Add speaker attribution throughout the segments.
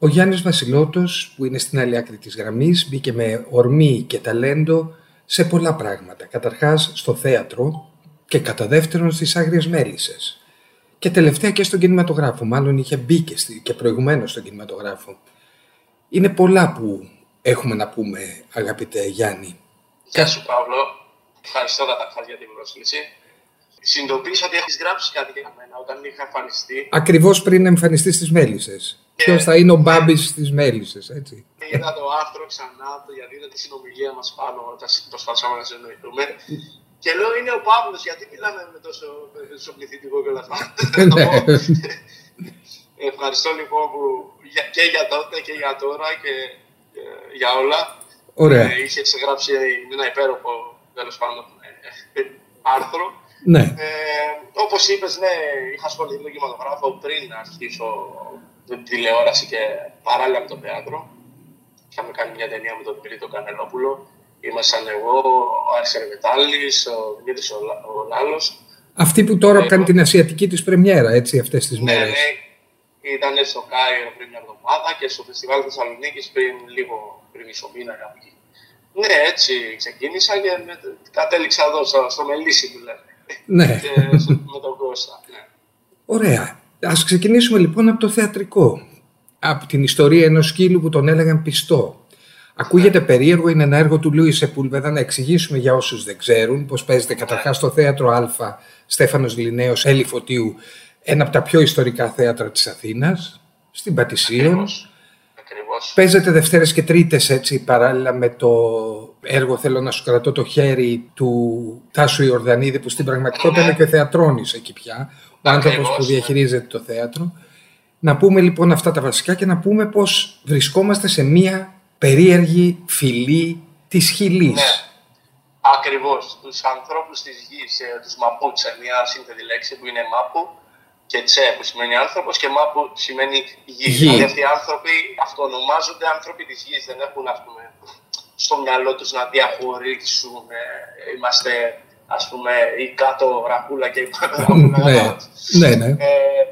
Speaker 1: Ο Γιάννης Βασιλότος που είναι στην άλλη άκρη της γραμμής μπήκε με ορμή και ταλέντο σε πολλά πράγματα. Καταρχάς στο θέατρο και κατά δεύτερον στις Άγριες Μέλισσες. Και τελευταία και στον κινηματογράφο. Μάλλον είχε μπει και, και προηγουμένως στον κινηματογράφο. Είναι πολλά που έχουμε να πούμε αγαπητέ Γιάννη.
Speaker 2: Γεια σου Παύλο. Ευχαριστώ καταρχάς για την πρόσκληση. Συνειδητοποίησα ότι έχεις γράψει κάτι για μένα όταν είχα εμφανιστεί.
Speaker 1: Ακριβώς πριν εμφανιστεί στις Μέλισσες. Και... Ποιος θα είναι ο Μπάμπης στις Μέλισσες, έτσι.
Speaker 2: Είδα το άρθρο ξανά, το γιατί είδα τη συνομιλία μας πάνω όταν προσπαθήσαμε να συνοηθούμε. Και λέω είναι ο Παύλος, γιατί μιλάμε με τόσο, τόσο πληθυντικό και όλα αυτά. Ναι. Ευχαριστώ λοιπόν που και για τότε και για τώρα και για όλα.
Speaker 1: Ωραία.
Speaker 2: Ε, είχε γράψει ένα υπέροχο τέλος πάντων ε, άρθρο
Speaker 1: ναι.
Speaker 2: Ε, Όπως είπες, ναι, είχα ασχοληθεί με τον κινηματογράφο πριν να αρχίσω την τηλεόραση και παράλληλα με το θέατρο. Είχαμε κάνει μια ταινία με τον Δημήτρη τον Κανελόπουλο. Ήμασταν εγώ, ο Άρης Ερβετάλης, ο Δημήτρης ο, ο Λάλος.
Speaker 1: Αυτή που τώρα ε, κάνει την ασιατική τη πρεμιέρα, έτσι, αυτές τις
Speaker 2: ναι,
Speaker 1: μέρες.
Speaker 2: Ναι, ήταν στο Κάιρο πριν μια εβδομάδα και στο Φεστιβάλ Θεσσαλονίκης πριν λίγο πριν μισό μήνα κάπου εκεί. Ναι, έτσι ξεκίνησα και κατέληξα εδώ στο, στο Μελίσι που λέμε.
Speaker 1: Ναι.
Speaker 2: με τον Κώστα. Ναι.
Speaker 1: Ωραία. Ας ξεκινήσουμε λοιπόν από το θεατρικό. Από την ιστορία ενός σκύλου που τον έλεγαν πιστό. Ακούγεται περίεργο, είναι ένα έργο του Λούις Σεπούλβεδα. Να εξηγήσουμε για όσους δεν ξέρουν πώς παίζεται ναι. καταρχάς στο θέατρο Α, Στέφανος Λινέος, Έλλη Φωτίου, ένα από τα πιο ιστορικά θέατρα της Αθήνας, στην Πατησίων. Παίζεται Δευτέρες και Τρίτες έτσι παράλληλα με το έργο «Θέλω να σου κρατώ το χέρι» του Τάσου Ιορδανίδη που στην πραγματικότητα είναι και ο θεατρόνης εκεί πια, ο άνθρωπος που διαχειρίζεται το θέατρο. Να πούμε λοιπόν αυτά τα βασικά και να πούμε πως βρισκόμαστε σε μία περίεργη φυλή της χιλής. Ναι.
Speaker 2: Ακριβώς. Τους ανθρώπους της γης, ε, τους Μαπούτσα, μια σύνθετη λέξη που είναι Μάπου, και τσε που σημαίνει άνθρωπος και μα που σημαίνει γη. γη. Δηλαδή αυτοί οι άνθρωποι αυτονομάζονται άνθρωποι της γης. Δεν έχουν ας πούμε, στο μυαλό τους να διαχωρίσουν. Ε, είμαστε ας πούμε η κάτω γραφούλα και η πάνω γραφούλα.
Speaker 1: ναι, ναι. ναι.
Speaker 2: Ε,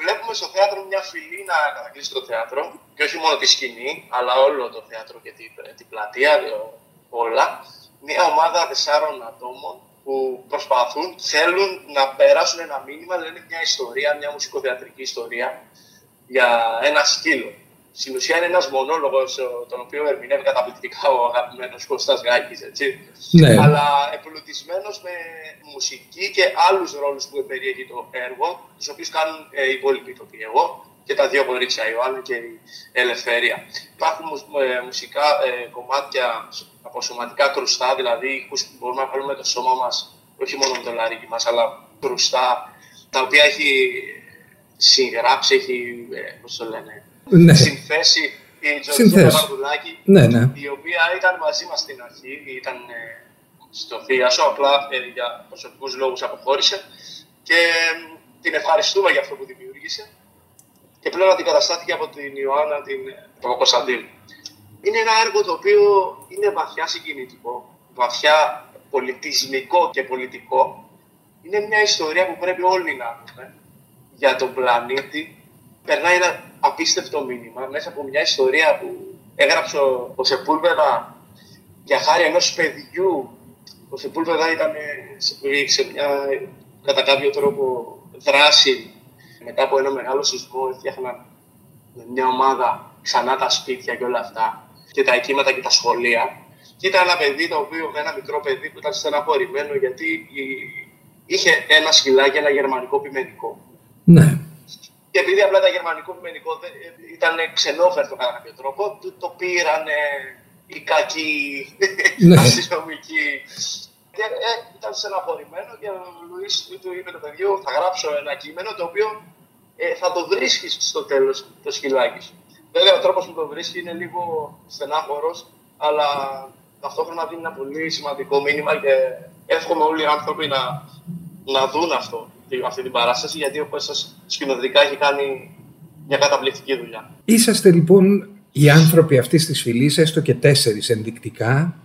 Speaker 2: βλέπουμε στο θέατρο μια φυλή να κατακλείσει το θέατρο και όχι μόνο τη σκηνή, αλλά όλο το θέατρο και την, την πλατεία, όλα. Μια ομάδα τεσσάρων ατόμων που προσπαθούν, θέλουν να περάσουν ένα μήνυμα, λένε μια ιστορία, μια μουσικοθεατρική ιστορία για ένα σκύλο. Στην ουσία είναι ένας μονόλογος, τον οποίο ερμηνεύει καταπληκτικά ο αγαπημένος Κώστας Γάκης, έτσι.
Speaker 1: Ναι.
Speaker 2: Αλλά εμπλουτισμένο με μουσική και άλλους ρόλους που περιέχει το έργο, τους οποίους κάνουν ε, οι υπόλοιποι τοποί. Εγώ και τα δύο κορίτσια, η Ιωάννα και η Ελευθερία. Υπάρχουν ε, μουσικά ε, κομμάτια από σωματικά κρουστά, δηλαδή που μπορούμε να βάλουμε το σώμα μας, όχι μόνο με το λαρίκι μας, αλλά κρουστά, τα οποία έχει συγγράψει, έχει, ε, πώς το λένε,
Speaker 1: ναι.
Speaker 2: συνθέσει η Τζορτζίνα Παρδουλάκη,
Speaker 1: ναι, ναι.
Speaker 2: η οποία ήταν μαζί μας στην αρχή, ήταν ε, στο Θίασο, απλά ε, για προσωπικούς λόγους αποχώρησε και την ευχαριστούμε για αυτό που δημιούργησε και πλέον αντικαταστάθηκε από την Ιωάννα την Παπακοσταντίνου. Είναι ένα έργο το οποίο είναι βαθιά συγκινητικό, βαθιά πολιτισμικό και πολιτικό. Είναι μια ιστορία που πρέπει όλοι να δούμε για τον πλανήτη. Περνάει ένα απίστευτο μήνυμα μέσα από μια ιστορία που έγραψε ο Σεπούλβεδα για χάρη ενός παιδιού. Ο Σεπούλβεδα ήταν σε μια κατά κάποιο τρόπο δράση μετά από ένα μεγάλο σεισμό έφτιαχναν μια ομάδα ξανά τα σπίτια και όλα αυτά και τα εκείματα και τα σχολεία. Και ήταν ένα παιδί το οποίο, ένα μικρό παιδί που ήταν στεναχωρημένο γιατί είχε ένα σκυλάκι, ένα γερμανικό πιμενικό.
Speaker 1: Ναι.
Speaker 2: Και επειδή απλά τα γερμανικό πιμενικό ήταν ξενόφερτο κατά κάποιο τρόπο, το, το πήραν οι κακοί ναι. αστυνομικοί. Και ε, ήταν στεναχωρημένο και ο Λουίς του είπε το παιδί, θα γράψω ένα κείμενο το οποίο ε, θα το βρίσκεις στο τέλος το σκυλάκι σου. Βέβαια, ο τρόπος που το βρίσκει είναι λίγο στενάχωρος, αλλά ταυτόχρονα δίνει ένα πολύ σημαντικό μήνυμα και εύχομαι όλοι οι άνθρωποι να, να δουν αυτό, αυτή την παράσταση, γιατί ο Κώστας σκηνοθετικά έχει κάνει μια καταπληκτική δουλειά.
Speaker 1: Είσαστε λοιπόν οι άνθρωποι αυτής της φυλής, έστω και τέσσερις ενδεικτικά.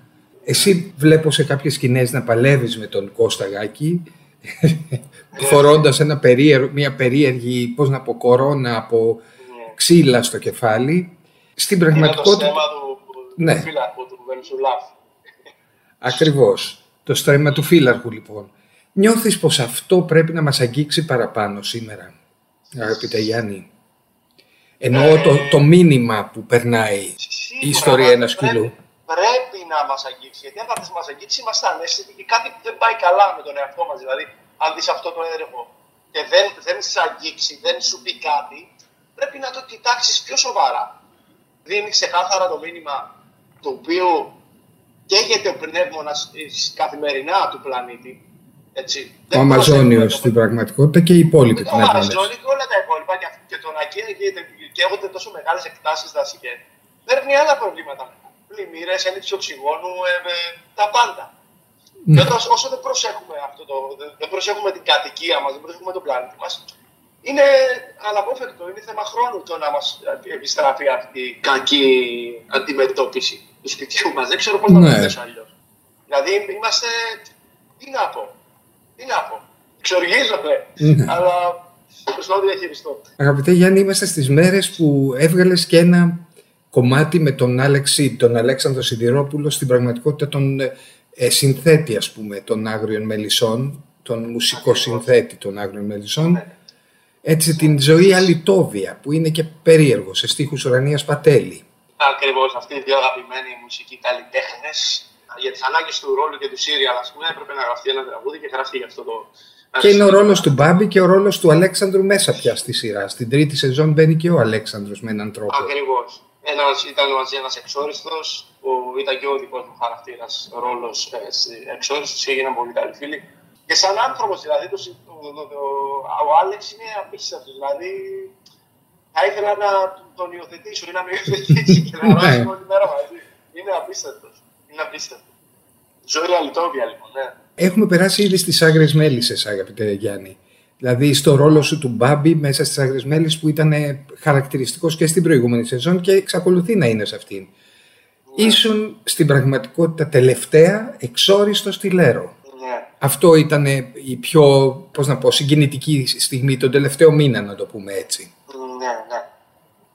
Speaker 1: Εσύ βλέπω σε κάποιες σκηνές να παλεύεις με τον Κώστα Γάκη φορώντας μια περίεργη, πώς να πω, κορώνα από ξύλα στο κεφάλι. Στην πραγματικότητα...
Speaker 2: Είναι το στέμα του,
Speaker 1: ναι.
Speaker 2: του φύλακου του Βενσουλάφ.
Speaker 1: Ακριβώς. Το στρέμμα του φύλαρχου λοιπόν. Νιώθεις πως αυτό πρέπει να μας αγγίξει παραπάνω σήμερα, αγαπητέ Γιάννη; Εννοώ το,
Speaker 2: Ε,
Speaker 1: το μήνυμα που περνάει
Speaker 2: Σίγουρα,
Speaker 1: η ιστορία
Speaker 2: μα-
Speaker 1: ενός σκυλού.
Speaker 2: Πρέπει, πρέπει να μας αγγίξει. Γιατί αν θα μας αγγίξει, είμαστε ανέστητοι και κάτι που δεν πάει καλά με τον εαυτό μας. Δηλαδή, αν δεις αυτό το έργο και δεν, δεν σε αγγίξει, δεν σου πει κάτι, πρέπει να το κοιτάξεις πιο σοβαρά. Δίνεις ξεκάθαρα το μήνυμα το οποίο καίγεται ο πνεύμονας καθημερινά του πλανήτη. Έτσι.
Speaker 1: Ο
Speaker 2: Δεν
Speaker 1: Αμαζόνιος
Speaker 2: προσέχουμε
Speaker 1: στην
Speaker 2: το-
Speaker 1: πραγματικότητα και οι υπόλοιποι
Speaker 2: το
Speaker 1: πνεύμονες.
Speaker 2: Αμαζόνιο και όλα τα υπόλοιπα και, αυ- και το να καίγεται και έχονται τόσο μεγάλες εκτάσεις δασικέ. Παίρνει άλλα προβλήματα. Πλημμύρες, έλλειψη οξυγόνου, ε, ε, τα πάντα.
Speaker 1: Ναι.
Speaker 2: Και όταν, όσο δεν προσέχουμε αυτό το, δεν- δεν προσέχουμε την κατοικία μας, δεν προσέχουμε τον πλανήτη μας, είναι αναπόφευκτο, είναι θέμα χρόνου το να μας επιστραφεί αυτή η κακή αντιμετώπιση του σπιτιού μας. Δεν ξέρω πώς να
Speaker 1: Ναι.
Speaker 2: το θέσω αλλιώς. Δηλαδή είμαστε. Τι να πω. Τι να πω. Εξοργίζομαι.
Speaker 1: Ναι.
Speaker 2: Αλλά προσπαθώ να διαχειριστώ.
Speaker 1: Αγαπητέ Γιάννη, είμαστε στις μέρες που έβγαλες και ένα κομμάτι με τον Άλεξη, τον Αλέξανδρο Σιδηρόπουλο, στην πραγματικότητα τον ε, συνθέτη, ας πούμε, των Άγριων Μελισσών, τον μουσικό
Speaker 2: Ακριβώς.
Speaker 1: συνθέτη των Άγριων Μελισσών,
Speaker 2: Ναι.
Speaker 1: έτσι την ζωή αλητόβια, που είναι και περίεργο, σε στίχους Ουρανίας Πατέλη.
Speaker 2: Ακριβώς αυτοί οι δύο αγαπημένοι μουσικοί καλλιτέχνες. Για τις ανάγκες του ρόλου και του Σύριαλ, ας πούμε, έπρεπε να γραφτεί ένα τραγούδι και γράφτηκε αυτό το.
Speaker 1: Και είναι ο ρόλος του Μπάμπη και ο ρόλος του Αλέξανδρου μέσα πια στη σειρά. Στην τρίτη σεζόν μπαίνει και ο Αλέξανδρος με έναν τρόπο.
Speaker 2: Ακριβώς. Ήταν μαζί ένας εξόριστος, που ήταν και ο δικός μου χαρακτήρας ρόλος εξόριστος και έγιναν πολύ καλοί φίλοι. Και σαν άνθρωπος, δηλαδή, το, το, το, το, ο Άλεξ είναι απίστευτος. Δηλαδή, θα ήθελα να τον υιοθετήσω ή να με υιοθετήσει και να
Speaker 1: Ναι.
Speaker 2: ρώσουμε όλη μέρα μαζί. Είναι απίστευτο. Είναι απίστευτο. Ζωή αλυτόβια, λοιπόν, ναι.
Speaker 1: Έχουμε περάσει ήδη στις Άγριες Μέλισσες, αγαπητέ Γιάννη. Δηλαδή στο ρόλο σου του Μπάμπη μέσα στις Άγριες Μέλισσες που ήταν ε, χαρακτηριστικός και στην προηγούμενη σεζόν και εξακολουθεί να είναι σε αυτήν. Ήσουν στην πραγματικότητα τελευταία εξόριστος στη Λέρο.
Speaker 2: Ναι.
Speaker 1: Αυτό ήταν ε, η πιο, πώς να πω, συγκινητική στιγμή, τον τελευταίο μήνα να το πούμε έτσι.
Speaker 2: Ναι, ναι.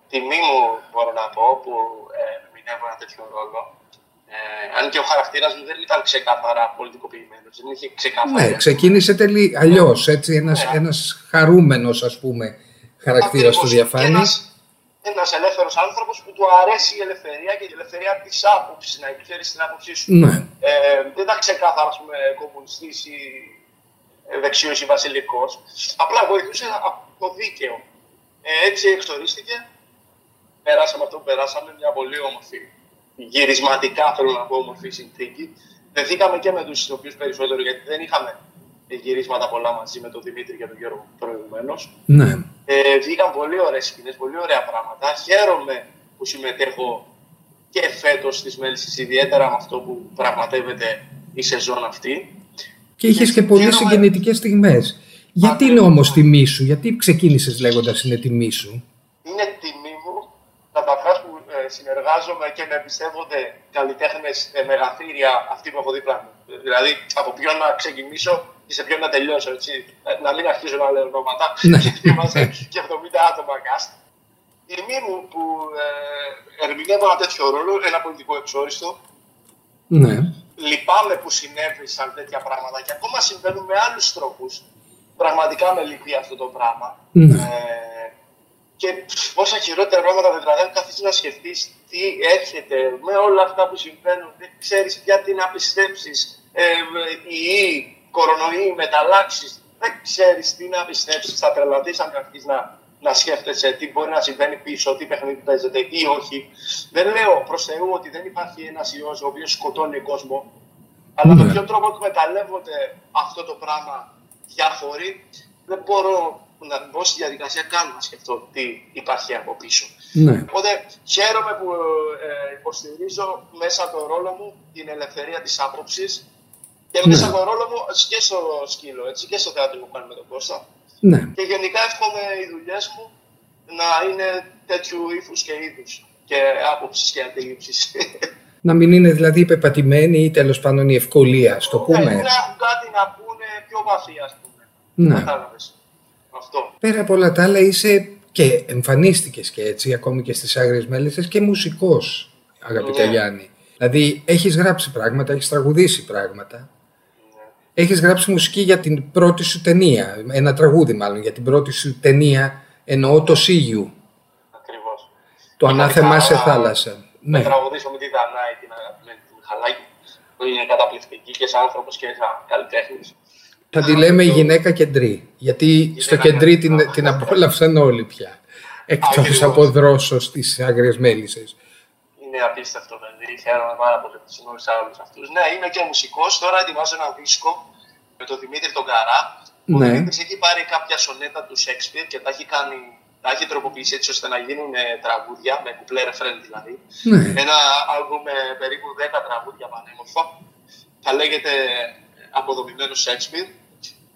Speaker 2: Τιμή μου μπορώ να πω που ε, ερμηνεύω ένα τέτοιο ρόλο. Ε, αν και ο χαρακτήρας μου δεν ήταν ξεκάθαρα πολιτικοποιημένος, δεν είχε ξεκάθαρα.
Speaker 1: Ναι, ξεκίνησε τελεί αλλιώς, έτσι, ένας,
Speaker 2: Ναι.
Speaker 1: ένας χαρούμενος ας πούμε χαρακτήρας του διαφάνει.
Speaker 2: Ένας, ένας ελεύθερος άνθρωπος που του αρέσει η ελευθερία και η ελευθερία της άποψης, να εκφέρει την άποψή σου.
Speaker 1: Ναι,
Speaker 2: Ε, δεν ήταν ξεκάθαρα, ας πούμε, κομμουνιστής ή ε, δεξιός ή βασιλικός. Απλά βοηθούσε από το δίκαιο. Ε, έτσι εξορίστηκε. Περάσαμε αυτό που περάσαμε, μια πολύ όμορφη, γυρισματικά θέλω να πω, όμορφη συνθήκη. Δεθήκαμε και με τους ηθοποιούς περισσότερο, γιατί δεν είχαμε γυρίσματα πολλά μαζί με τον Δημήτρη και τον Γιώργο προηγουμένως.
Speaker 1: ναι.
Speaker 2: Ε, βγήκαν πολύ ωραίες σκηνές, πολύ ωραία πράγματα. Χαίρομαι που συμμετέχω και φέτος στις Μέλισσες, ιδιαίτερα με αυτό που πραγματεύεται η σεζόν αυτή.
Speaker 1: Και είχες και πολύ
Speaker 2: Χαίρομαι.
Speaker 1: συγκινητικές στιγμές. Γιατί είναι όμως τιμή σου, γιατί ξεκίνησες λέγοντας είναι τιμή σου;
Speaker 2: Είναι τιμή μου καταρχά που ε, συνεργάζομαι και με εμπιστεύονται καλλιτέχνες ε, μεγαθύρια αυτοί που έχω δίπλα μου. Ε, Δηλαδή, από ποιον να ξεκινήσω και σε ποιον να τελειώσω. Έτσι. Ε, Να μην αρχίζω να λέω ονόματα.
Speaker 1: Ναι.
Speaker 2: γιατί είμαστε και 70 άτομα cast. Τιμή μου που ε, ερμηνεύω ένα τέτοιο ρόλο, ένα πολιτικό εξόριστο.
Speaker 1: Ναι.
Speaker 2: Λυπάμαι που συνέβησαν τέτοια πράγματα και ακόμα συμβαίνουν με άλλους τρόπους. Πραγματικά με λυπεί αυτό το πράγμα.
Speaker 1: Ναι.
Speaker 2: Ε, και πόσα χειρότερα πράγματα δηλαδή αν καθίσεις να σκεφτείς τι έρχεται με όλα αυτά που συμβαίνουν, δεν ξέρεις πια τι να πιστέψεις, ε, ιοί, κορονοϊοί, μεταλλάξεις, δεν ξέρεις τι να πιστέψεις, θα τρελαθείς αν αρχίσεις να, να σκέφτεσαι τι μπορεί να συμβαίνει πίσω, τι παιχνίδι παίζεται ή όχι. Δεν λέω προς Θεού ότι δεν υπάρχει ένας ιός ο οποίος σκοτώνει κόσμο, αλλά με
Speaker 1: Ναι.
Speaker 2: ποιον τρόπο εκμεταλλεύονται αυτό το πράγμα διάφοροι, δεν μπορώ να μπω στη διαδικασία καν να σκεφτώ τι υπάρχει από πίσω.
Speaker 1: ναι.
Speaker 2: Οπότε χαίρομαι που ε, υποστηρίζω μέσα από τον ρόλο μου την ελευθερία της άποψης και
Speaker 1: Ναι.
Speaker 2: μέσα από τον ρόλο μου και στο σκύλο έτσι, και στο θέατρο που κάνουμε με τον Κώστα.
Speaker 1: ναι.
Speaker 2: Και γενικά εύχομαι οι δουλειές μου να είναι τέτοιου ύφους και είδους και άποψης και αντίληψης.
Speaker 1: Να μην είναι δηλαδή πεπατημένη ή τέλος πάντων η ευκολία, ας το πούμε.
Speaker 2: να έχουν κάτι να πούνε πιο βαθύ, ας πούμε.
Speaker 1: Ναι.
Speaker 2: Κατάλαβες. Αυτό.
Speaker 1: Πέρα από όλα τα άλλα, είσαι και εμφανίστηκες και έτσι ακόμη και στις Άγριες Μέλισσες και μουσικός αγαπητέ
Speaker 2: Ναι.
Speaker 1: Γιάννη. Δηλαδή έχεις γράψει πράγματα, έχεις τραγουδήσει πράγματα.
Speaker 2: Ναι.
Speaker 1: Έχεις γράψει μουσική για την πρώτη σου ταινία, ένα τραγούδι μάλλον για την πρώτη σου ταινία, εννοώ το Σίγιου,
Speaker 2: Ακριβώς.
Speaker 1: το
Speaker 2: Είχα
Speaker 1: ανάθεμά
Speaker 2: τη
Speaker 1: σε
Speaker 2: χαρά
Speaker 1: θάλασσα.
Speaker 2: Να
Speaker 1: Ναι.
Speaker 2: τραγουδήσω με τη Δανάη, την αγαπημένη του Μιχαλάκη, που είναι καταπληκτική και σαν άνθρωπος και σαν καλλιτέχνης.
Speaker 1: Θα τη λέμε η γυναίκα κεντρή, γιατί στο κεντρή την, την απόλαυσαν όλοι πια. Εκτός
Speaker 2: Ακριβώς.
Speaker 1: από δρόσο στις Άγριες Μέλισσες.
Speaker 2: Είναι απίστευτο παιδί. Χαίρομαι πάρα πολύ που συνόησα όλους αυτούς. Ναι, είμαι και μουσικός. Τώρα ετοιμάζω ένα δίσκο με τον Δημήτρη τον Καρά. Ο
Speaker 1: Ναι.
Speaker 2: Δημήτρης έχει πάρει κάποια σονέτα του Σέξπιρ και τα έχει, κάνει, τα έχει τροποποιήσει έτσι ώστε να γίνουν ε, τραγούδια, με κουπλέ ρεφρέν δηλαδή.
Speaker 1: Ναι.
Speaker 2: Ένα άλμπου με περίπου 10 τραγούδια πανέμορφα. Θα λέγεται Αποδομημένο Σέξπιρ.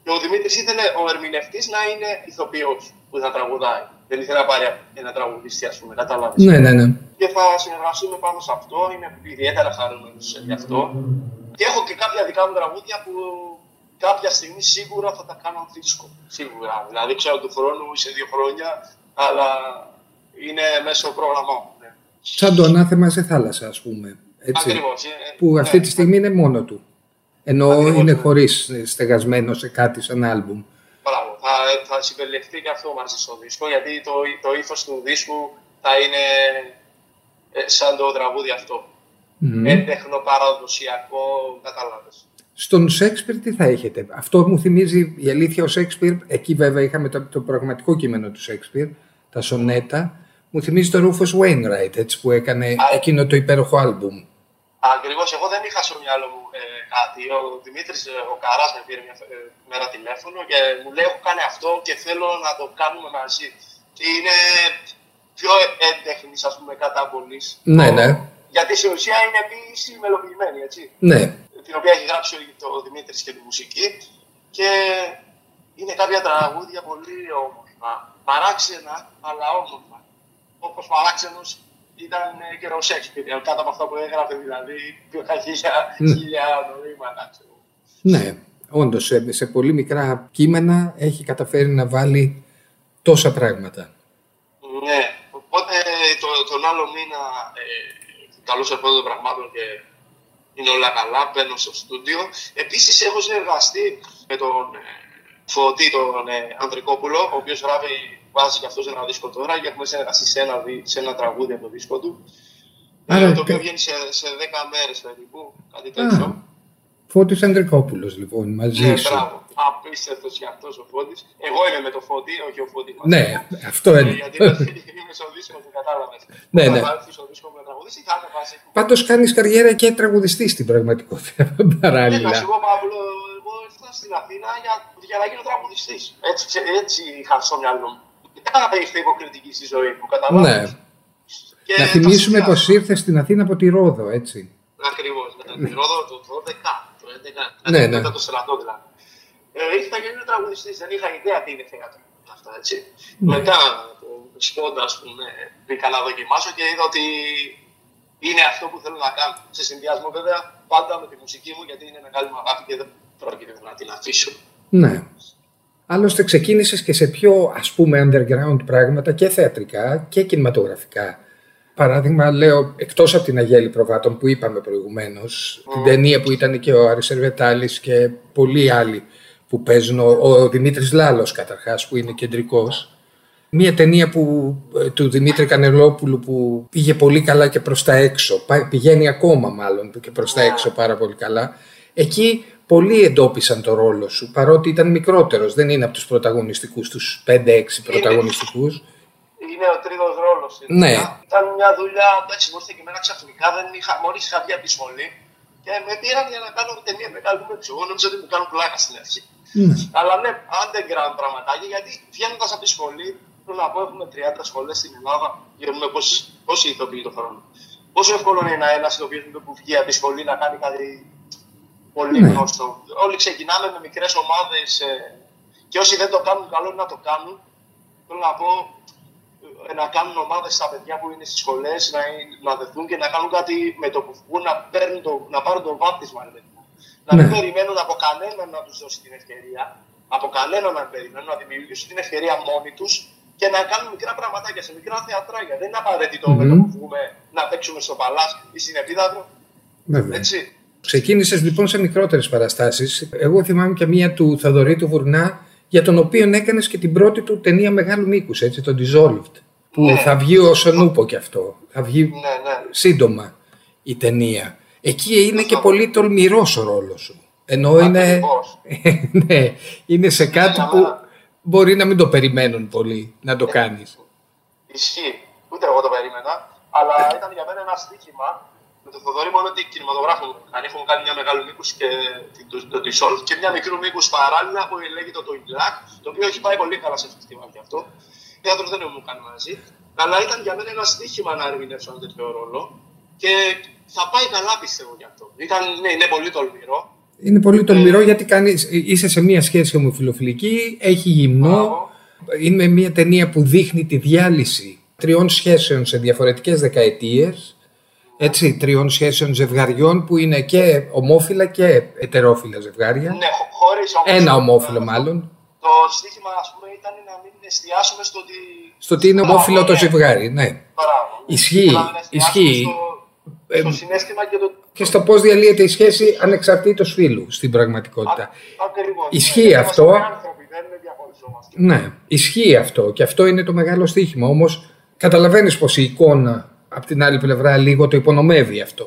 Speaker 2: Και ο Δημήτρης ήθελε ο ερμηνευτής να είναι ηθοποιός που θα τραγουδάει. Δεν ήθελε να πάρει ένα τραγουδιστή, ας πούμε, κατάλαβες
Speaker 1: Ναι, ναι, ναι.
Speaker 2: και θα συνεργαστούμε πάνω σε αυτό. Είμαι ιδιαίτερα χαρούμενος γι' αυτό. Και έχω και κάποια δικά μου τραγούδια που κάποια στιγμή σίγουρα θα τα κάνω δίσκο. Σίγουρα. Δηλαδή ξέρω του χρόνου ή σε δύο χρόνια, αλλά είναι μέσω πρόγραμμα. Ναι.
Speaker 1: Σαν το ανάθεμα σε θάλασσα, ας πούμε. Έτσι.
Speaker 2: Ακριβώς. ε,
Speaker 1: Που
Speaker 2: ναι.
Speaker 1: αυτή τη στιγμή είναι μόνο του. Ενώ
Speaker 2: Ακριβώς,
Speaker 1: είναι
Speaker 2: ναι.
Speaker 1: χωρίς ε, στεγασμένο σε κάτι σαν άλμπουμ.
Speaker 2: Μπράβο. Θα, θα συμπεριληφθεί και αυτό μαζί στο δίσκο, γιατί το, το ύφος του δίσκου θα είναι ε, σαν το τραγούδι αυτό.
Speaker 1: Μμμ.
Speaker 2: Έντεχνο, παραδοσιακό, κατάλαβες.
Speaker 1: Στον Σέξπιρ τι θα έχετε; Αυτό μου θυμίζει η αλήθεια ο Σέξπιρ. Εκεί βέβαια είχαμε το, το πραγματικό κείμενο του Σέξπιρ, τα σονέτα. Μου θυμίζει το Rufus Wainwright, έτσι που έκανε
Speaker 2: Α,
Speaker 1: εκείνο το υπέροχο άλμπουμ.
Speaker 2: Ακριβώς, εγώ δεν είχα στο μυαλό μου ε, κάτι. Ο Δημήτρης, ο Καράς, με πήρε μια ε, μέρα τηλέφωνο και μου λέει: Έχω κάνει αυτό και θέλω να το κάνουμε μαζί. Και είναι πιο έντεχνης, ας πούμε, καταβολή.
Speaker 1: Ναι, ναι.
Speaker 2: Γιατί στην ουσία είναι ποιήση μελοποιημένη, έτσι.
Speaker 1: Ναι,
Speaker 2: Την οποία έχει γράψει ο, το, ο Δημήτρης και τη μουσική. Και είναι κάποια τραγούδια πολύ όμορφα. Παράξενα, αλλά όμορφα. Όπως παράξενος ήταν ε, και ο Σέξπιρ. Κάτω από αυτό που έγραφε, δηλαδή, χίλια,
Speaker 1: Ναι.
Speaker 2: χίλια νοήματα. ξέρω.
Speaker 1: ναι. Όντως, σε, σε πολύ μικρά κείμενα έχει καταφέρει να βάλει τόσα πράγματα.
Speaker 2: Ναι, οπότε το, τον άλλο μήνα ε, καλώ ερχόντων των πραγμάτων και είναι όλα καλά, μπαίνω στο στούντιο. Επίσης έχω συνεργαστεί με τον ε, Φωτή, τον ε, Ανδρικόπουλο, ο οποίος γράφει, βάζει και αυτός ένα δίσκο τώρα και έχουμε συνεργαστεί σε ένα, δι- σε ένα τραγούδι από το δίσκο του.
Speaker 1: Άρα,
Speaker 2: ε, το οποίο
Speaker 1: κα-
Speaker 2: βγαίνει σε, σε 10 μέρες περίπου, κάτι τέτοιο.
Speaker 1: Φώτης Ανδρικόπουλος λοιπόν, μαζί
Speaker 2: Ναι,
Speaker 1: σου.
Speaker 2: μπράβο. Απίστευτος και αυτός ο Φώτης. Εγώ είμαι με το Φώτη, όχι ο Φώτης.
Speaker 1: Ναι, αυτό
Speaker 2: Ε,
Speaker 1: είναι.
Speaker 2: γιατί είμαι- είμαι στο δίσκο του, κατάλαβες.
Speaker 1: Ναι, ναι.
Speaker 2: Θα έρθει στο δίσκο με τραγουδίσει, θα είναι μαζί.
Speaker 1: Πάντως κάνεις καριέρα και τραγουδιστής στην πραγματικότητα
Speaker 2: Ε, να
Speaker 1: παράλληλα.
Speaker 2: σου πω, Παύλο, εγώ ήρθα στην Αθήνα για, για να γίνω τραγουδιστής. Έτσι, ξε- έτσι είχα στο μυαλό μου. Δεν θα είστε υποκριτική στη ζωή μου, καταλάβει.
Speaker 1: Ναι. Να θυμίσουμε πως ήρθες στην Αθήνα από τη Ρόδο, έτσι.
Speaker 2: Ακριβώς. Την Ρόδο το 12, το 11,
Speaker 1: Ναι, ναι.
Speaker 2: μετά το στρατό δηλαδή. Ε, ήρθα για να είμαι τραγουδιστής, δεν είχα ιδέα τι είναι θέατρο. Αυτά, έτσι.
Speaker 1: Ναι.
Speaker 2: Μετά από σπόντα, ας πούμε, μπήκα να δοκιμάσω και είδα ότι είναι αυτό που θέλω να κάνω. Σε συνδυασμό βέβαια πάντα με τη μουσική μου, γιατί είναι μεγάλη μου αγάπη και δεν πρόκειται να την αφήσω.
Speaker 1: Ναι. Άλλωστε ξεκίνησες και σε πιο ας πούμε underground πράγματα και θεατρικά και κινηματογραφικά. Παράδειγμα, λέω, εκτός από την Αγέλη Προβάτων που είπαμε προηγουμένως, την ταινία που ήταν και ο Άρης Ερβετάλης και πολλοί άλλοι που παίζουν, ο, ο Δημήτρης Λάλος καταρχάς που είναι κεντρικός. Μία ταινία που, ε, του Δημήτρη Κανελόπουλου που πήγε πολύ καλά και προς τα έξω, πα- πηγαίνει ακόμα μάλλον και προς τα έξω πάρα πολύ καλά. Εκεί πολλοί εντόπισαν το ρόλο σου, παρότι ήταν μικρότερος, δεν είναι από τους πρωταγωνιστικούς, τους 5-6 πρωταγωνιστικούς.
Speaker 2: Είναι ο τρίτος ρόλος.
Speaker 1: Ναι.
Speaker 2: Ήταν μια δουλειά, εντάξει, μου ήρθε και εμένα ξαφνικά, δεν είχα, μόλις είχα βγει από τη σχολή και με πήραν για να κάνω ταινία με καλή μου Εγώ νόμιζα ότι μου κάνουν πλάκα στην αρχή.
Speaker 1: Ναι.
Speaker 2: Αλλά ναι, underground πραγματάκια, γιατί βγαίνοντας από τη σχολή, θέλω να πω, έχουμε 30 σχολές στην Ελλάδα, γίνουμε πόσοι, πόσοι ηθοποιοί το χρόνο. Πόσο εύκολο είναι ένας ηθοποιός που βγει από τη σχολή να κάνει κάτι πολύ
Speaker 1: Ναι.
Speaker 2: γνωστό. Όλοι ξεκινάμε με μικρές ομάδες και όσοι δεν το κάνουν, καλό είναι να το κάνουν. Θέλω να πω, ε, να κάνουν ομάδες στα παιδιά που είναι στις σχολές, να, είναι- να δεθούν και να κάνουν κάτι με το που βγουν, να, παίρνουν το, να πάρουν το βάπτισμα. ρε παιδί μου. Να μην
Speaker 1: Ναι.
Speaker 2: περιμένουν από κανέναν να τους δώσει την ευκαιρία, από κανέναν να περιμένουν να δημιουργήσουν την ευκαιρία μόνοι τους και να κάνουν μικρά πραγματάκια σε μικρά θεατράκια. Δεν είναι απαραίτητο mm-hmm. με το που βγούμε να παίξουμε στο Παλά ή στην Επίδαυρο.
Speaker 1: Βέβαια. Έτσι. Ξεκίνησες λοιπόν σε μικρότερες παραστάσεις. Εγώ θυμάμαι και μία του Θαδωρή του Βουρνά, για τον οποίο έκανες και την πρώτη του ταινία μεγάλου μήκου, έτσι, το Dissolved. Που ναι. θα βγει ως ονούπο κι αυτό. Θα βγει ναι, ναι. σύντομα η ταινία. Εκεί είναι και πολύ τολμηρός ο ρόλος σου. Ενώ είναι, ναι, είναι σε κάτι που μπορεί να μην το περιμένουν πολύ να το κάνεις.
Speaker 2: Ισχύει. Ούτε εγώ το περίμενα. Αλλά ήταν για μένα ένα στοίχημα με το Θοδωρή μόνο ότι κινηματογράφο αν έχουμε κάνει μια μεγάλη μήκο και το, το, το και μια μικρού μήκους παράλληλα που λέγεται το Ιλάκ, το οποίο έχει πάει πολύ καλά σε φεστιβάλ και αυτό. Θέατρο δεν μου κάνει μαζί. Αλλά ήταν για μένα ένα στοίχημα να ερμηνεύσω ένα τέτοιο ρόλο και θα πάει καλά πιστεύω γι' αυτό. Ήταν, ναι, είναι πολύ τολμηρό.
Speaker 1: Είναι πολύ τολμηρό γιατί κάνεις, είσαι σε μια σχέση ομοφιλοφιλική, έχει γυμνό. Είναι μια ταινία που δείχνει τη διάλυση τριών σχέσεων σε διαφορετικές δεκαετίες. Έτσι, τριών σχέσεων ζευγαριών που είναι και ομόφυλα και ετερόφυλα ζευγάρια.
Speaker 2: Ναι, χωρίς
Speaker 1: Ένα ομόφυλο μάλλον.
Speaker 2: Το στίχημα, ας πούμε, ήταν να μην εστιάσουμε στο ότι...
Speaker 1: Στο ότι είναι ομόφυλο το ναι. ζευγάρι, ναι. Ισχύει, ισχύει.
Speaker 2: Στο, στο συνέστημα και το
Speaker 1: και στο πώς διαλύεται η σχέση ανεξαρτήτως φίλου στην πραγματικότητα. Ισχύει αυτό. Ναι, ισχύει αυτό και αυτό είναι το μεγάλο στοίχημα. Όμως καταλαβαίνεις πως η εικόνα από την άλλη πλευρά λίγο το υπονομεύει αυτό.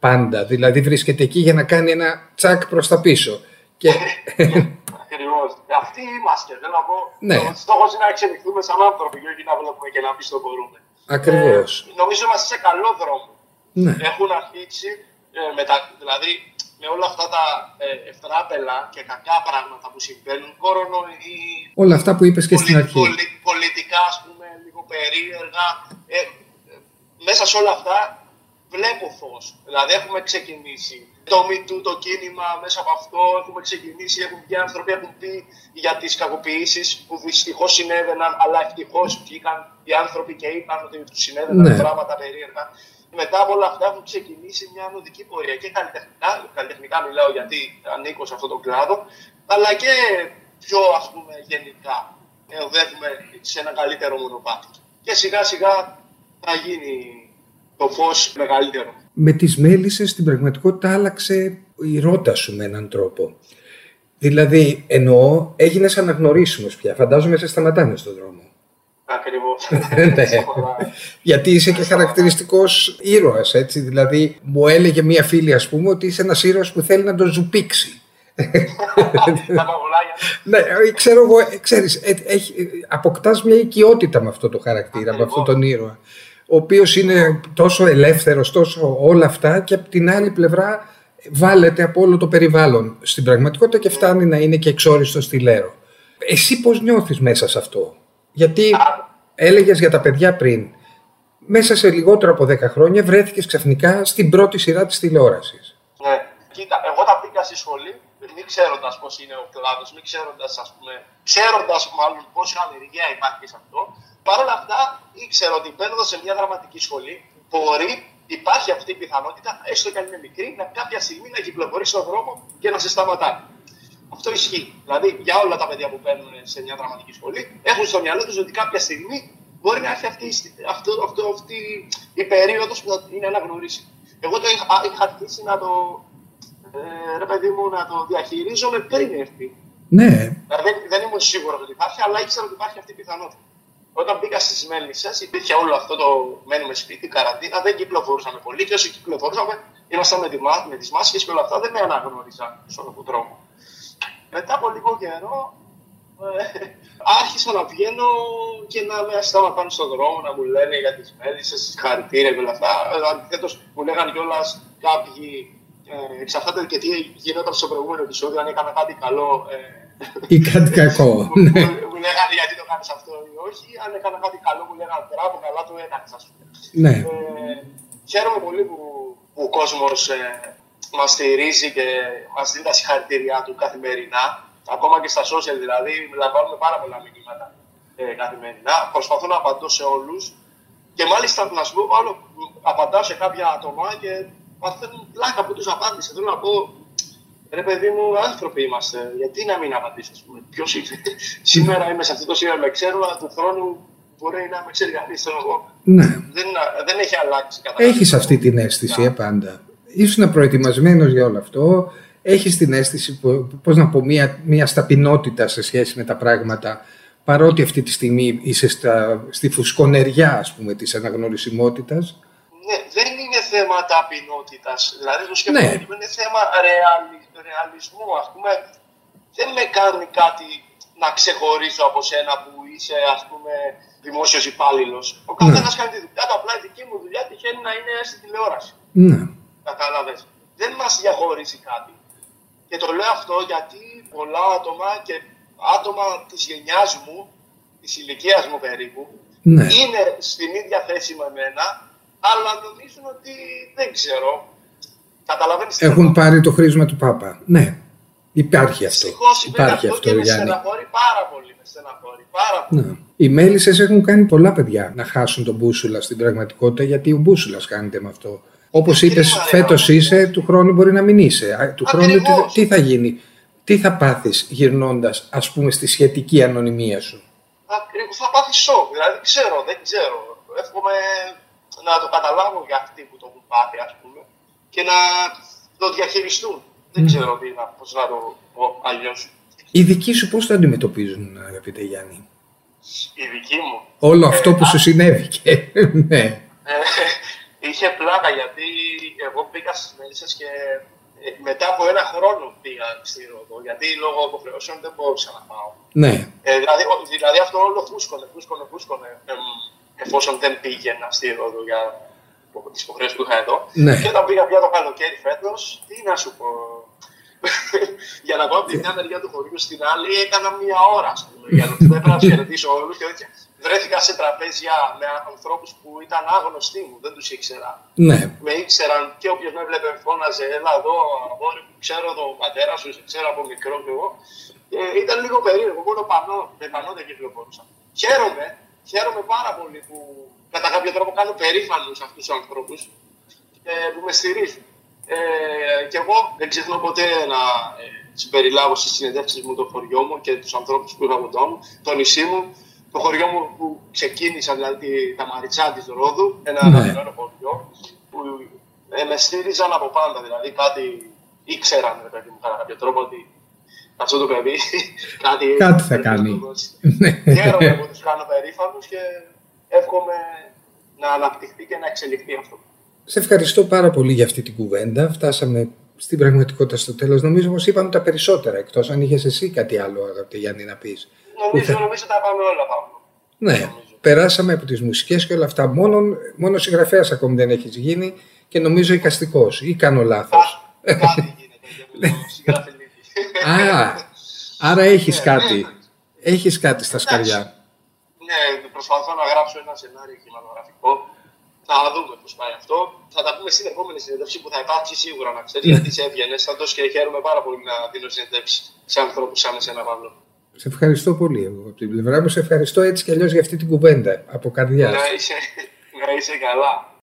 Speaker 1: Πάντα. Δηλαδή βρίσκεται εκεί για να κάνει ένα τσακ προς τα πίσω. Και...
Speaker 2: Ακριβώς. Αυτοί είμαστε. Θέλω να πω. Ναι. Ο στόχος είναι να εξελιχθούμε σαν άνθρωποι και όχι να βλέπουμε και να πει το μπορούμε.
Speaker 1: Ακριβώς.
Speaker 2: Ε, νομίζω είμαστε σε καλό δρόμο. Ναι. Έχουν αρχίσει ε, μετα, δηλαδή με όλα αυτά τα ε, ευτράπελα και κακά πράγματα που συμβαίνουν, κορονοϊοί.
Speaker 1: Όλα αυτά που είπες και στην αρχή.
Speaker 2: πολιτικά, ας πούμε, λίγο περίεργα. Ε, μέσα σε όλα αυτά βλέπω φως. Δηλαδή, έχουμε ξεκινήσει. Το MeToo, το κίνημα, μέσα από αυτό έχουμε ξεκινήσει. Έχουν βγει άνθρωποι έχουν πει για τις κακοποιήσεις που δυστυχώς συνέβαιναν, αλλά ευτυχώς βγήκαν οι άνθρωποι και είπαν ότι τους συνέβαιναν ναι. πράγματα περίεργα μετά από όλα αυτά έχουν ξεκινήσει μια ανωδική πορεία και καλλιτεχνικά, καλλιτεχνικά μιλάω γιατί ανήκω σε αυτόν τον κλάδο, αλλά και πιο ας πούμε γενικά οδεύουμε σε ένα καλύτερο μονοπάτι. Και σιγά σιγά θα γίνει το φως μεγαλύτερο.
Speaker 1: Με τις μέλισσες στην πραγματικότητα άλλαξε η ρότα σου με έναν τρόπο. Δηλαδή, εννοώ, έγινες αναγνωρίσιμος πια. Φαντάζομαι σε σταματάνε στον δρόμο.
Speaker 2: ναι.
Speaker 1: Γιατί είσαι και χαρακτηριστικός ήρωας, έτσι. Δηλαδή, μου έλεγε μία φίλη, ας πούμε, ότι είσαι ένας ήρωας που θέλει να τον ζουπίξει. ναι, ξέρω εγώ, ε, ξέρεις, ε, έχει, αποκτάς μια οικειότητα με αυτό το χαρακτήρα, με αυτόν τον ήρωα, ο οποίος είναι τόσο ελεύθερος, τόσο όλα αυτά και από την άλλη πλευρά βάλετε από όλο το περιβάλλον στην πραγματικότητα και φτάνει να είναι και εξόριστο στη Λέρο. Εσύ πώς νιώθεις μέσα σε αυτό, γιατί έλεγες για τα παιδιά πριν. Μέσα σε λιγότερο από 10 χρόνια βρέθηκες ξαφνικά στην πρώτη σειρά της τηλεόρασης.
Speaker 2: Ναι, κοίτα, εγώ τα πήγα στη σχολή, μην ξέροντας πώς είναι ο κλάδος, μην ξέροντας, ας πούμε, ξέροντας μάλλον πόση ανεργία υπάρχει σε αυτό. Παρ' όλα αυτά, ήξερα ότι μπαίνοντα σε μια δραματική σχολή, μπορεί, υπάρχει αυτή η πιθανότητα, έστω και αν είναι μικρή, να κάποια στιγμή να κυκλοφορεί στον δρόμο και να σε σταματάει. Αυτό ισχύει. Δηλαδή για όλα τα παιδιά που παίρνουν σε μια δραματική σχολή έχουν στο μυαλό τους ότι κάποια στιγμή μπορεί να έρθει αυτή, αυτό, αυτό, αυτή η περίοδος που θα είναι αναγνωρίσει. Εγώ το είχα, είχα αρχίσει να το. Ε, ρε παιδί μου, να το διαχειρίζομαι πριν έρθει.
Speaker 1: Ναι.
Speaker 2: Δηλαδή, δεν, δεν ήμουν σίγουρος ότι υπάρχει, αλλά ήξερα ότι υπάρχει αυτή η πιθανότητα. Όταν μπήκα στις μέλισσες, υπήρχε όλο αυτό το μένουμε σπίτι, καραντίνα, δεν κυκλοφορούσαμε πολύ και όσο κυκλοφορούσαμε, ήμασταν με, με τις μάσκες και όλα αυτά, δεν με αναγνώριζαν στον δρόμο. Μετά από λίγο καιρό ε, άρχισα να βγαίνω και να με σταματάνε στον δρόμο, να μου λένε για τις μέλισσες, χαρητήρια και όλα αυτά. Αντιθέτως μου λέγανε κιόλας κάποιοι ε, εξαρτάται και τι γινόταν στο προηγούμενο επεισόδιο, αν έκανα κάτι καλό ε,
Speaker 1: ή κάτι κακό.
Speaker 2: Ναι. Μου, λέγανε γιατί το κάνεις αυτό ή όχι. Αν έκανα κάτι καλό, μου λέγανε μπράβο, καλά το έκανες, ας πούμε.
Speaker 1: Ναι.
Speaker 2: Ε, χαίρομαι πολύ που, που ο κόσμος ε, μας στηρίζει και μας δίνει τα συγχαρητήριά του καθημερινά. Ακόμα και στα social δηλαδή, λαμβάνουμε πάρα πολλά μηνύματα ε, καθημερινά. Προσπαθώ να απαντώ σε όλους. Και μάλιστα να σου πω, μάλλον απαντάω σε κάποια άτομα και παθαίνουν πλάκα που τους απάντησε. Θέλω να πω, Ρε παιδί μου, άνθρωποι είμαστε. Γιατί να μην απαντήσω, ας πούμε. Ποιος είναι. Σήμερα είμαι σε αυτό το σύμπαν με ξέρω, αλλά του χρόνου μπορεί να με ξέρει κανείς.
Speaker 1: Ναι.
Speaker 2: Δεν, δεν έχει αλλάξει κατά
Speaker 1: Έχεις αυτή την αίσθηση ε, πάντα. Ήσουν προετοιμασμένος για όλο αυτό. Έχεις την αίσθηση, πώς να πω, μια, μια σταπεινότητα σε σχέση με τα πράγματα. Παρότι αυτή τη στιγμή είσαι στα, στη φουσκονεριά, ας πούμε, της αναγνωρισιμότητας,
Speaker 2: ναι, δεν είναι θέμα ταπεινότητας. Δηλαδή το σκεπτικό ναι. είναι θέμα ρεαλι, ρεαλισμού. Ας πούμε, δεν με κάνει κάτι να ξεχωρίσω από σένα που είσαι ας πούμε δημόσιος υπάλληλος. Ο καθένας ναι. κάνει τη δουλειά του. Απλά η δική μου δουλειά τυχαίνει να είναι στην τηλεόραση.
Speaker 1: Ναι.
Speaker 2: Κατάλαβες. Δεν μας διαχωρίζει κάτι. Και το λέω αυτό γιατί πολλά άτομα και άτομα της γενιάς μου, της ηλικίας μου περίπου, ναι. είναι στην ίδια θέση με μένα αλλά νομίζουν ότι δεν ξέρω. Καταλαβαίνεις
Speaker 1: Έχουν πάρει το χρήσμα του Πάπα. Ναι, υπάρχει αυτό.
Speaker 2: Δυστυχώς υπάρχει αυτό, αυτό και με στεναχωρεί πάρα πολύ. Με στεναχωρεί πάρα πολύ. Ναι.
Speaker 1: Οι μέλισσες έχουν κάνει πολλά παιδιά να χάσουν τον μπούσουλα στην πραγματικότητα γιατί ο μπούσουλας κάνετε με αυτό. Όπως είπες, φέτος είσαι, του χρόνου μπορεί να μην είσαι. Του χρόνου τι, τι θα γίνει, τι θα πάθεις γυρνώντας, ας πούμε, στη σχετική ανωνυμία σου;
Speaker 2: Ακριβώς θα πάθεις σοκ. Δηλαδή, ξέρω, δεν ξέρω. Εύχομαι να το καταλάβουν για αυτοί που το έχουν πάθει, ας πούμε, και να το διαχειριστούν. Δεν ξέρω τι να, πώς να το πω αλλιώς.
Speaker 1: Οι δικοί σου πώς το αντιμετωπίζουν, αγαπητέ Γιάννη;
Speaker 2: Οι δικοί μου.
Speaker 1: Όλο ε, αυτό που σου συνέβη. ναι.
Speaker 2: Ε, είχε πλάκα γιατί εγώ πήγα στις Μέλισσες και ε, μετά από ένα χρόνο πήγα στη Ρόδο, γιατί λόγω υποχρεώσεων δεν μπορούσα να πάω.
Speaker 1: Ναι.
Speaker 2: Ε, δηλαδή, δηλαδή αυτό όλο φούσκωνε, φούσκωνε, φούσκωνε. Ε, εφόσον δεν πήγαινα στη Ρόδο για τις υποχρεώσεις που είχα εδώ.
Speaker 1: Ναι.
Speaker 2: Και όταν πήγα πια το καλοκαίρι φέτος, τι να σου πω. για να πάω από τη μια μεριά του χωριού στην άλλη, έκανα μία ώρα. Πούμε, για να έπρεπε να του χαιρετήσω όλους και τέτοια. Βρέθηκα σε τραπέζια με ανθρώπους που ήταν άγνωστοι μου, δεν τους ήξερα.
Speaker 1: Ναι.
Speaker 2: Με ήξεραν και όποιος με έβλεπε φώναζε, Έλα εδώ, αγόρι που ξέρω τον πατέρα σου, σε ξέρω από μικρό κι εγώ. Και ήταν λίγο περίεργο. Μόνο πανώ, με πανώ δεν κυκλοφορούσα. Χαίρομαι χαίρομαι πάρα πολύ που κατά κάποιο τρόπο κάνω περήφανο αυτούς τους ανθρώπους ε, που με στηρίζουν. Ε, και εγώ δεν ξεχνώ ποτέ να ε, συμπεριλάβω στις συνεντεύξεις μου το χωριό μου και τους ανθρώπους που είχα κοντά μου, το νησί μου, το χωριό μου που ξεκίνησα, δηλαδή τα Μαριτσά της Ρόδου, ένα ναι. αγαπημένο χωριό, που ε, με στήριζαν από πάντα. Δηλαδή κάτι ήξεραν, παιδί μου, κατά κάποιο τρόπο ότι αυτό το παιδί κάτι,
Speaker 1: κάτι θα κάνει.
Speaker 2: Ναι. Χαίρομαι που τους κάνω περήφανους και εύχομαι να αναπτυχθεί και να εξελιχθεί αυτό.
Speaker 1: Σε ευχαριστώ πάρα πολύ για αυτή την κουβέντα. Φτάσαμε στην πραγματικότητα στο τέλος. Νομίζω πως είπαμε τα περισσότερα, εκτός αν είχες εσύ κάτι άλλο, αγαπητέ Γιάννη, να πεις.
Speaker 2: Νομίζω, θα... νομίζω τα πάμε όλα πάνω.
Speaker 1: Ναι, νομίζω. περάσαμε από τις μουσικές και όλα αυτά. Μόνο, μόνος συγγραφέας ακόμη δεν έχεις γίνει και νομίζω εικαστικός. Ή κάνω λάθος.
Speaker 2: Κάτι γίνεται.
Speaker 1: Α, άρα έχεις ναι, κάτι. Ναι. Έχεις κάτι στα σκαριά.
Speaker 2: Ναι, προσπαθώ να γράψω ένα σενάριο κινηματογραφικό. Θα δούμε πώς πάει αυτό. Θα τα πούμε στην επόμενη συνέντευξη που θα υπάρξει σίγουρα να ξέρεις. γιατί σε έβγαινες. Θα το και χαίρομαι πάρα πολύ να δίνω συνέντευξη σε ανθρώπους σαν εσένα, Παύλο.
Speaker 1: Σε ευχαριστώ πολύ από την πλευρά μου. Σε ευχαριστώ έτσι κι αλλιώς για αυτή την κουβέντα από καρδιά.
Speaker 2: Να είσαι, να είσαι καλά.